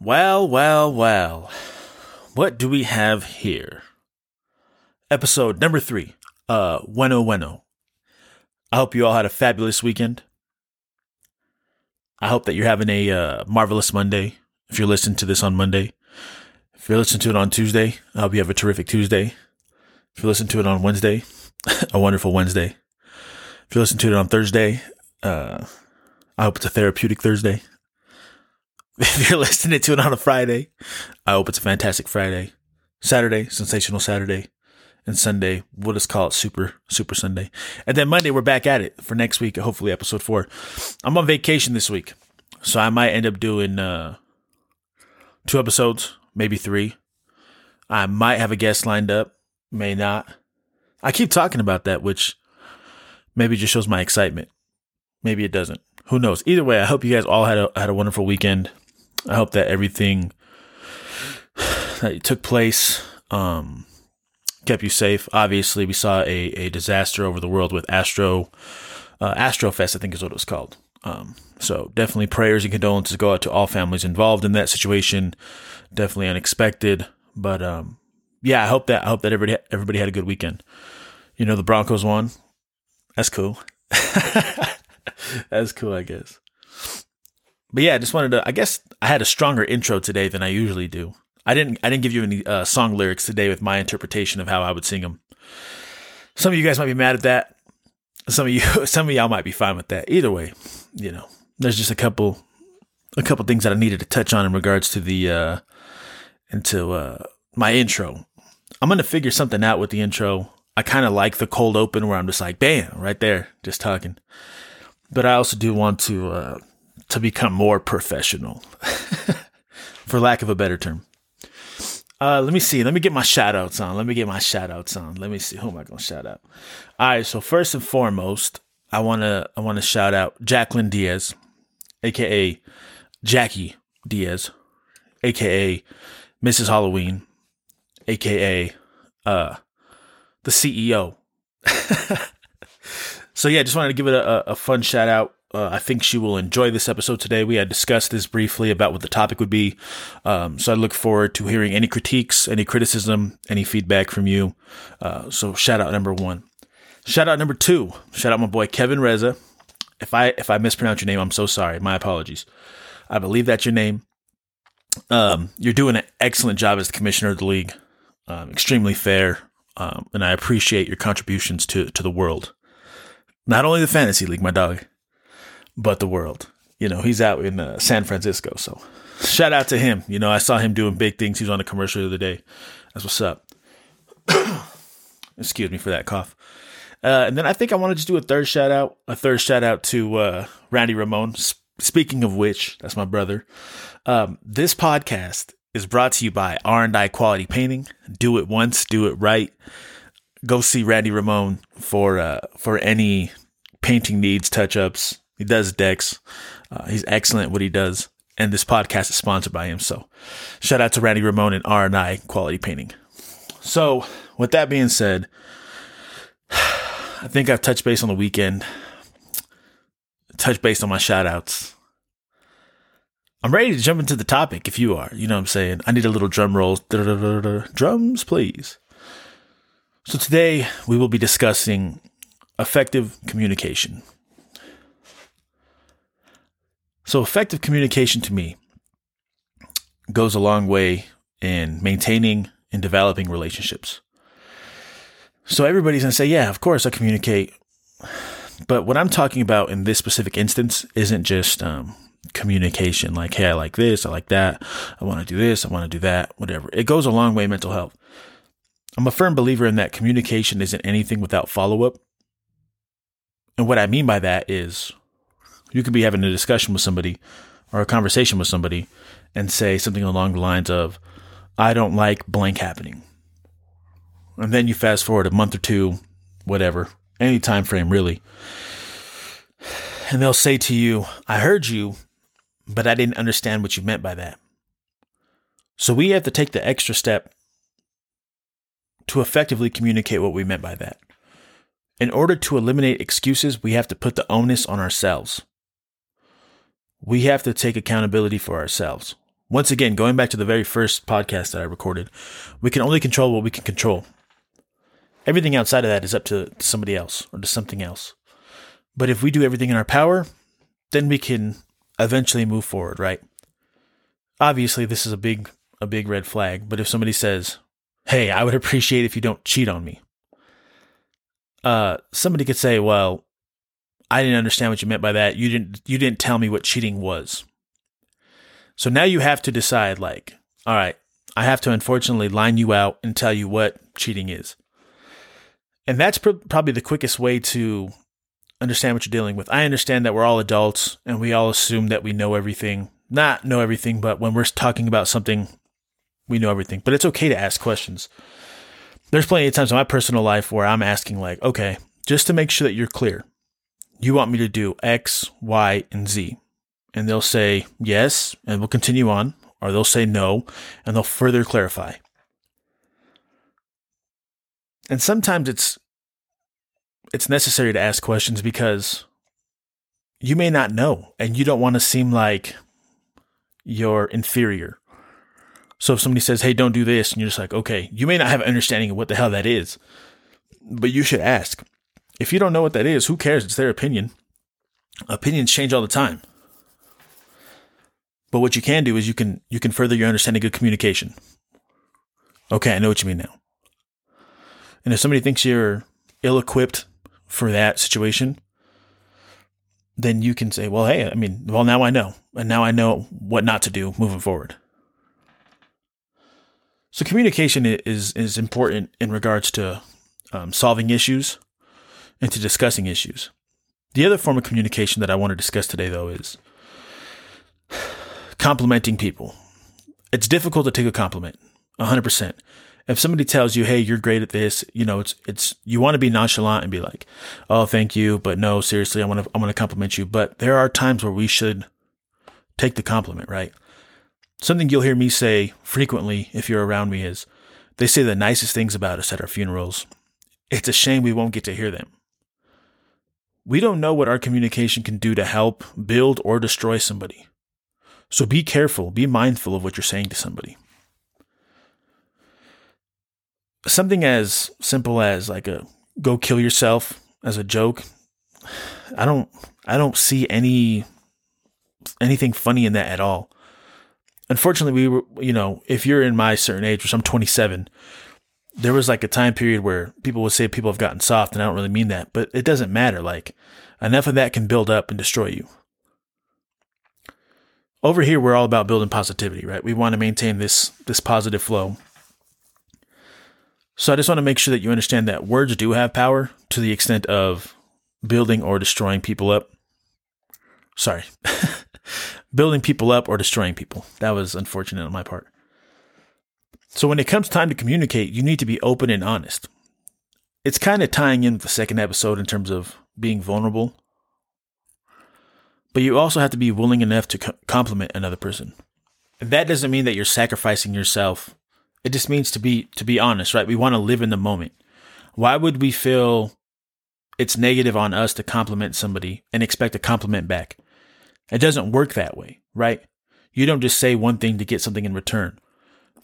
Well, well, well. What do we have here? Episode number three. Uh, bueno, bueno. I hope you all had a fabulous weekend. I hope that you're having a uh, marvelous Monday. If you're listening to this on Monday, if you're listening to it on Tuesday, I hope you have a terrific Tuesday. If you listen to it on Wednesday, a wonderful Wednesday. If you listen to it on Thursday, uh, I hope it's a therapeutic Thursday. If you're listening to it on a Friday, I hope it's a fantastic Friday. Saturday, sensational Saturday. And Sunday, we'll just call it Super, Super Sunday. And then Monday, we're back at it for next week, hopefully episode four. I'm on vacation this week. So I might end up doing uh, two episodes, maybe three. I might have a guest lined up, may not. I keep talking about that, which maybe just shows my excitement. Maybe it doesn't. Who knows? Either way, I hope you guys all had a had a wonderful weekend. I hope that everything that took place um, kept you safe. Obviously, we saw a, a disaster over the world with Astro uh, Astrofest, I think is what it was called. Um, so definitely prayers and condolences go out to all families involved in that situation. Definitely unexpected, but um, yeah, I hope that I hope that everybody everybody had a good weekend. You know, the Broncos won. That's cool. That's cool, I guess. But yeah, I just wanted to. I guess I had a stronger intro today than I usually do. I didn't. I didn't give you any uh, song lyrics today with my interpretation of how I would sing them. Some of you guys might be mad at that. Some of you, some of y'all might be fine with that. Either way, you know, there's just a couple, a couple things that I needed to touch on in regards to the, uh, into uh, my intro. I'm gonna figure something out with the intro. I kind of like the cold open where I'm just like, bam, right there, just talking. But I also do want to uh, to become more professional, for lack of a better term. Uh, let me see. Let me get my shout outs on. Let me get my shout outs on. Let me see. Who am I going to shout out? All right. So first and foremost, I want to, I want to shout out Jacqueline Diaz, AKA Jackie Diaz, AKA Mrs. Halloween, AKA, uh, the CEO. so yeah, just wanted to give it a, a fun shout out. Uh, I think she will enjoy this episode today. We had discussed this briefly about what the topic would be. Um, so I look forward to hearing any critiques, any criticism, any feedback from you. Uh, so shout out number one. Shout out number two. Shout out my boy Kevin Reza. If I if I mispronounce your name, I'm so sorry. My apologies. I believe that's your name. Um, you're doing an excellent job as the commissioner of the league. Um, extremely fair, um, and I appreciate your contributions to to the world. Not only the fantasy league, my dog but the world. You know, he's out in uh, San Francisco. So shout out to him. You know, I saw him doing big things. He was on a commercial the other day. That's what's up. Excuse me for that cough. Uh, and then I think I want to just do a third shout out, a third shout out to uh, Randy Ramon. Speaking of which, that's my brother. Um, this podcast is brought to you by R&I Quality Painting. Do it once, do it right. Go see Randy Ramon for uh, for any painting needs, touch ups, he does decks. Uh, he's excellent what he does. And this podcast is sponsored by him. So shout out to Randy Ramon and R&I Quality Painting. So with that being said, I think I've touched base on the weekend. touched base on my shout outs. I'm ready to jump into the topic if you are. You know what I'm saying? I need a little drum roll. Drums, please. So today we will be discussing effective communication. So, effective communication to me goes a long way in maintaining and developing relationships. So, everybody's going to say, Yeah, of course I communicate. But what I'm talking about in this specific instance isn't just um, communication, like, Hey, I like this, I like that, I want to do this, I want to do that, whatever. It goes a long way in mental health. I'm a firm believer in that communication isn't anything without follow up. And what I mean by that is you could be having a discussion with somebody or a conversation with somebody and say something along the lines of, I don't like blank happening. And then you fast forward a month or two, whatever, any time frame really. And they'll say to you, I heard you, but I didn't understand what you meant by that. So we have to take the extra step to effectively communicate what we meant by that. In order to eliminate excuses, we have to put the onus on ourselves we have to take accountability for ourselves. Once again, going back to the very first podcast that I recorded, we can only control what we can control. Everything outside of that is up to somebody else or to something else. But if we do everything in our power, then we can eventually move forward, right? Obviously, this is a big a big red flag, but if somebody says, "Hey, I would appreciate if you don't cheat on me." Uh, somebody could say, "Well, I didn't understand what you meant by that. You didn't you didn't tell me what cheating was." So now you have to decide like, all right, I have to unfortunately line you out and tell you what cheating is. And that's pr- probably the quickest way to understand what you're dealing with. I understand that we're all adults and we all assume that we know everything. Not know everything, but when we're talking about something, we know everything. But it's okay to ask questions. There's plenty of times in my personal life where I'm asking, like, okay, just to make sure that you're clear, you want me to do X, Y, and Z. And they'll say yes, and we'll continue on, or they'll say no, and they'll further clarify. And sometimes it's it's necessary to ask questions because you may not know and you don't want to seem like you're inferior. So if somebody says, "Hey, don't do this," and you're just like, "Okay," you may not have an understanding of what the hell that is, but you should ask. If you don't know what that is, who cares? It's their opinion. Opinions change all the time. But what you can do is you can you can further your understanding of communication. Okay, I know what you mean now. And if somebody thinks you're ill equipped for that situation, then you can say, well, hey, I mean, well, now I know. And now I know what not to do moving forward. So communication is, is important in regards to um, solving issues and to discussing issues. The other form of communication that I want to discuss today, though, is complimenting people. It's difficult to take a compliment, 100% if somebody tells you, "Hey, you're great at this," you know, it's it's you want to be nonchalant and be like, "Oh, thank you," but no, seriously, I want to I want to compliment you. But there are times where we should take the compliment, right? Something you'll hear me say frequently if you're around me is they say the nicest things about us at our funerals. It's a shame we won't get to hear them. We don't know what our communication can do to help, build, or destroy somebody. So be careful, be mindful of what you're saying to somebody something as simple as like a go kill yourself as a joke i don't i don't see any anything funny in that at all unfortunately we were you know if you're in my certain age which i'm 27 there was like a time period where people would say people have gotten soft and i don't really mean that but it doesn't matter like enough of that can build up and destroy you over here we're all about building positivity right we want to maintain this this positive flow so I just want to make sure that you understand that words do have power to the extent of building or destroying people up. Sorry. building people up or destroying people. That was unfortunate on my part. So when it comes time to communicate, you need to be open and honest. It's kind of tying in with the second episode in terms of being vulnerable. But you also have to be willing enough to compliment another person. And that doesn't mean that you're sacrificing yourself it just means to be to be honest, right? We want to live in the moment. Why would we feel it's negative on us to compliment somebody and expect a compliment back? It doesn't work that way, right? You don't just say one thing to get something in return.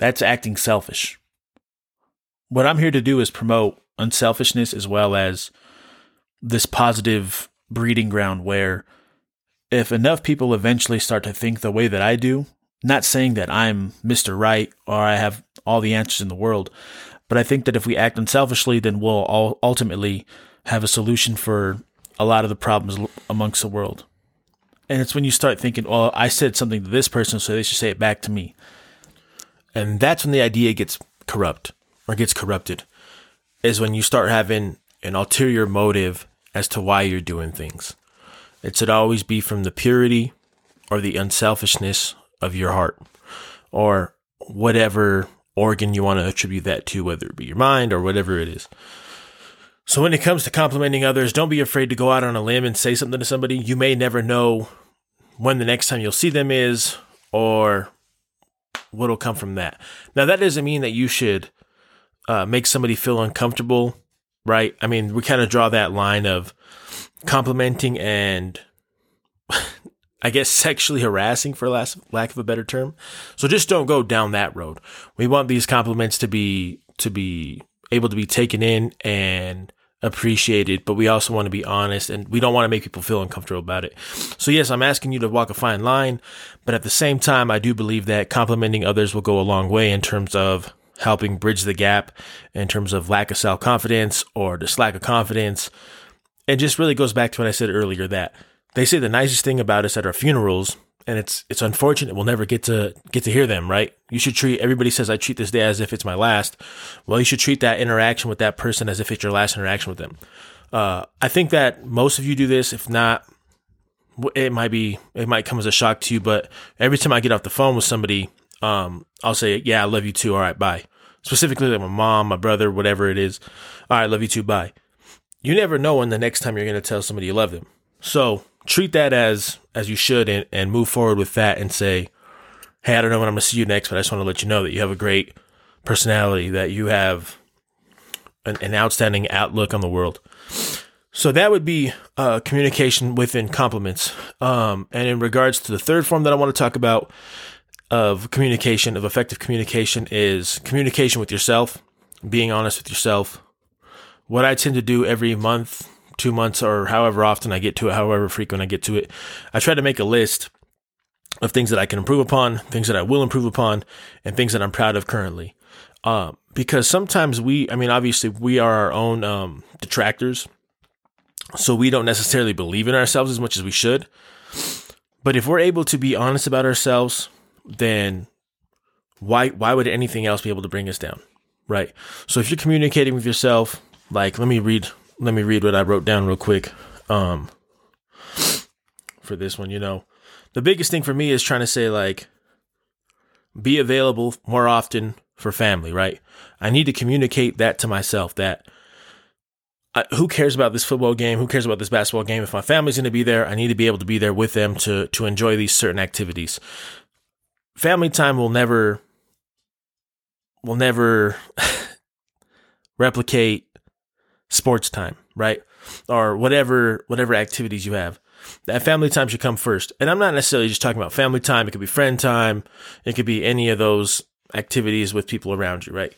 That's acting selfish. What I'm here to do is promote unselfishness as well as this positive breeding ground where if enough people eventually start to think the way that I do, not saying that I'm Mr. Right or I have all the answers in the world, but I think that if we act unselfishly, then we'll all ultimately have a solution for a lot of the problems amongst the world. And it's when you start thinking, well, I said something to this person, so they should say it back to me. And that's when the idea gets corrupt or gets corrupted, is when you start having an ulterior motive as to why you're doing things. It should always be from the purity or the unselfishness of your heart or whatever organ you want to attribute that to, whether it be your mind or whatever it is. So when it comes to complimenting others, don't be afraid to go out on a limb and say something to somebody. You may never know when the next time you'll see them is or what'll come from that. Now that doesn't mean that you should uh, make somebody feel uncomfortable, right? I mean, we kind of draw that line of complimenting and I guess sexually harassing for last, lack of a better term. So just don't go down that road. We want these compliments to be to be able to be taken in and appreciated, but we also want to be honest and we don't want to make people feel uncomfortable about it. So yes, I'm asking you to walk a fine line, but at the same time, I do believe that complimenting others will go a long way in terms of helping bridge the gap in terms of lack of self confidence or just lack of confidence. It just really goes back to what I said earlier that they say the nicest thing about us at our funerals and it's it's unfortunate. We'll never get to get to hear them right? You should treat everybody says i treat this day as if it's my last. Well you should treat that interaction with that person as if it's your last interaction with them. Uh, i think that most of you do this. If not it might be it might come as a shock to you but every time i get off the phone with somebody um, i'll say yeah i love you too. All right bye. Specifically like my mom my brother whatever it is. All right love you too. Bye. You never know when the next time you're going to tell somebody you love them. So treat that as as you should and, and move forward with that and say, Hey, I don't know when I'm gonna see you next, but I just want to let you know that you have a great personality, that you have an, an outstanding outlook on the world. So that would be uh, communication within compliments. Um, and in regards to the third form that I want to talk about of communication, of effective communication, is communication with yourself, being honest with yourself. What I tend to do every month, two months or however often I get to it, however frequent I get to it, I try to make a list of things that I can improve upon, things that I will improve upon, and things that I'm proud of currently. Um, because sometimes we, I mean, obviously we are our own um, detractors, so we don't necessarily believe in ourselves as much as we should. But if we're able to be honest about ourselves, then why why would anything else be able to bring us down, right? So if you're communicating with yourself, like let me read let me read what I wrote down real quick. Um, for this one, you know, the biggest thing for me is trying to say like, be available more often for family, right? I need to communicate that to myself that I, who cares about this football game? Who cares about this basketball game? If my family's going to be there, I need to be able to be there with them to to enjoy these certain activities. Family time will never will never replicate sports time, right? Or whatever whatever activities you have. That family time should come first. And I'm not necessarily just talking about family time. It could be friend time. It could be any of those activities with people around you, right?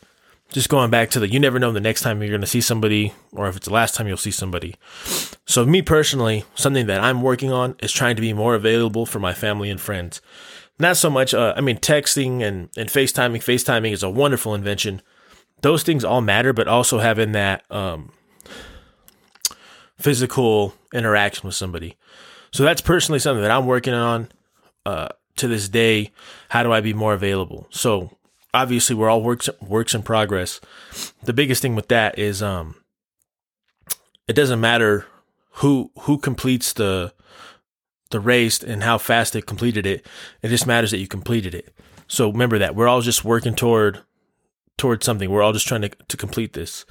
Just going back to the you never know the next time you're going to see somebody or if it's the last time you'll see somebody. So, me personally, something that I'm working on is trying to be more available for my family and friends. Not so much, uh, I mean, texting and, and FaceTiming. FaceTiming is a wonderful invention. Those things all matter, but also having that um, physical interaction with somebody. So that's personally something that I'm working on uh, to this day. How do I be more available? So obviously we're all works works in progress. The biggest thing with that is um, it doesn't matter who who completes the the race and how fast they completed it. It just matters that you completed it. So remember that we're all just working toward toward something. We're all just trying to to complete this.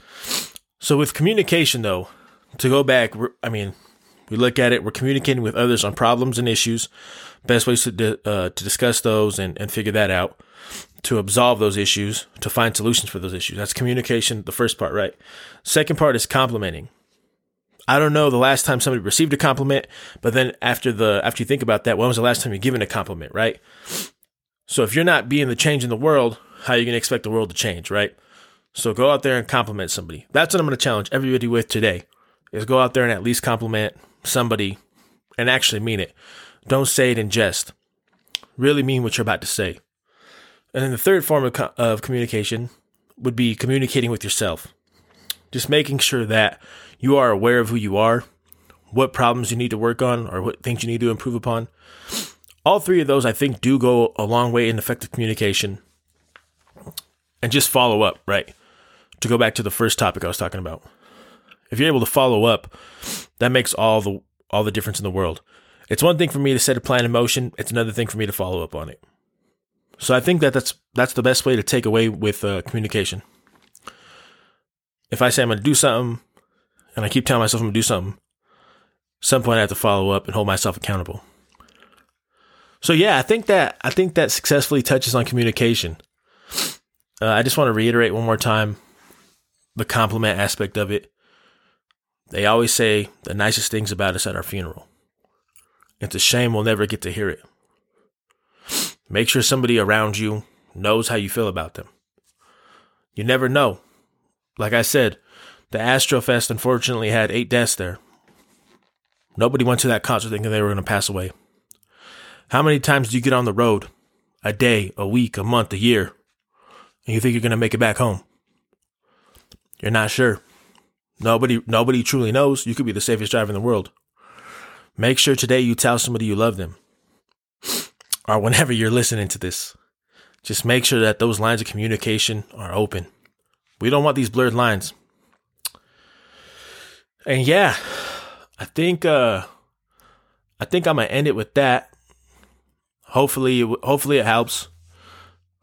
So with communication though, to go back, I mean, we look at it, we're communicating with others on problems and issues, best ways to, uh, to discuss those and, and figure that out, to absolve those issues, to find solutions for those issues. That's communication, the first part, right? Second part is complimenting. I don't know the last time somebody received a compliment, but then after the after you think about that, when was the last time you given a compliment, right? So if you're not being the change in the world, how are you going to expect the world to change, right? So go out there and compliment somebody. That's what I'm going to challenge everybody with today is go out there and at least compliment somebody and actually mean it. Don't say it in jest. Really mean what you're about to say. And then the third form of, of communication would be communicating with yourself. Just making sure that you are aware of who you are, what problems you need to work on, or what things you need to improve upon. All three of those, I think, do go a long way in effective communication. And just follow up, right? To go back to the first topic I was talking about if you're able to follow up, that makes all the all the difference in the world. It's one thing for me to set a plan in motion. It's another thing for me to follow up on it. So I think that that's that's the best way to take away with uh, communication. If I say I'm going to do something, and I keep telling myself I'm going to do something, some point I have to follow up and hold myself accountable. So yeah, I think that I think that successfully touches on communication. Uh, I just want to reiterate one more time the compliment aspect of it. They always say the nicest things about us at our funeral. It's a shame we'll never get to hear it. Make sure somebody around you knows how you feel about them. You never know. Like I said, the Astrofest unfortunately had eight deaths there. Nobody went to that concert thinking they were going to pass away. How many times do you get on the road? A day, a week, a month, a year, and you think you're going to make it back home? You're not sure. Nobody, nobody truly knows. You could be the safest driver in the world. Make sure today you tell somebody you love them. Or whenever you're listening to this, just make sure that those lines of communication are open. We don't want these blurred lines. And yeah, I think uh I think I'm gonna end it with that. Hopefully, hopefully it helps.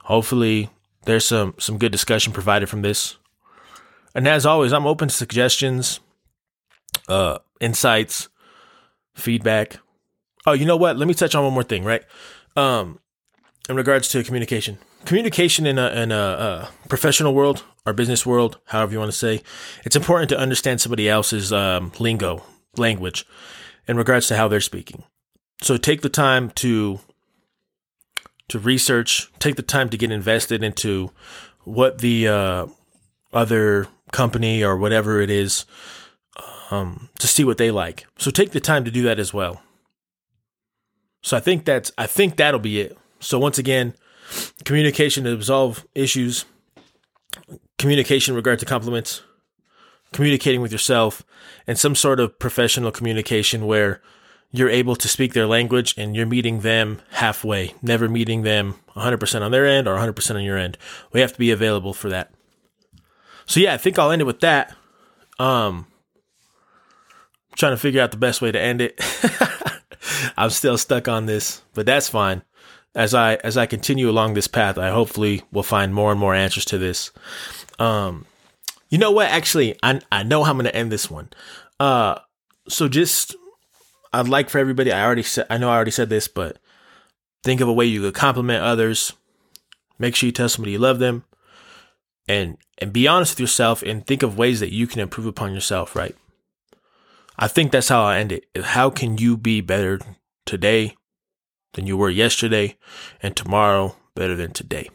Hopefully, there's some some good discussion provided from this. And as always, I'm open to suggestions, uh, insights, feedback. Oh, you know what? Let me touch on one more thing, right? Um, in regards to communication, communication in a in a, a professional world or business world, however you want to say, it's important to understand somebody else's um, lingo, language, in regards to how they're speaking. So take the time to to research, take the time to get invested into what the uh, other company or whatever it is um, to see what they like. So take the time to do that as well. So I think that's I think that'll be it. So once again, communication to resolve issues, communication regard to compliments, communicating with yourself, and some sort of professional communication where you're able to speak their language and you're meeting them halfway, never meeting them 100% on their end or 100% on your end. We have to be available for that. So yeah, I think I'll end it with that. Um, trying to figure out the best way to end it. I'm still stuck on this, but that's fine. As I as I continue along this path, I hopefully will find more and more answers to this. Um, you know what? Actually, I I know how I'm gonna end this one. Uh, so just I'd like for everybody. I already said I know I already said this, but think of a way you could compliment others. Make sure you tell somebody you love them, and and be honest with yourself, and think of ways that you can improve upon yourself. Right. I think that's how I end it. How can you be better today than you were yesterday, and tomorrow better than today?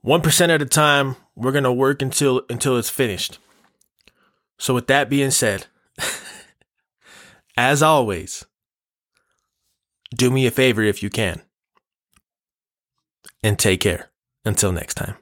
One percent at a time. We're gonna work until until it's finished. So with that being said, as always, do me a favor if you can, and take care. Until next time.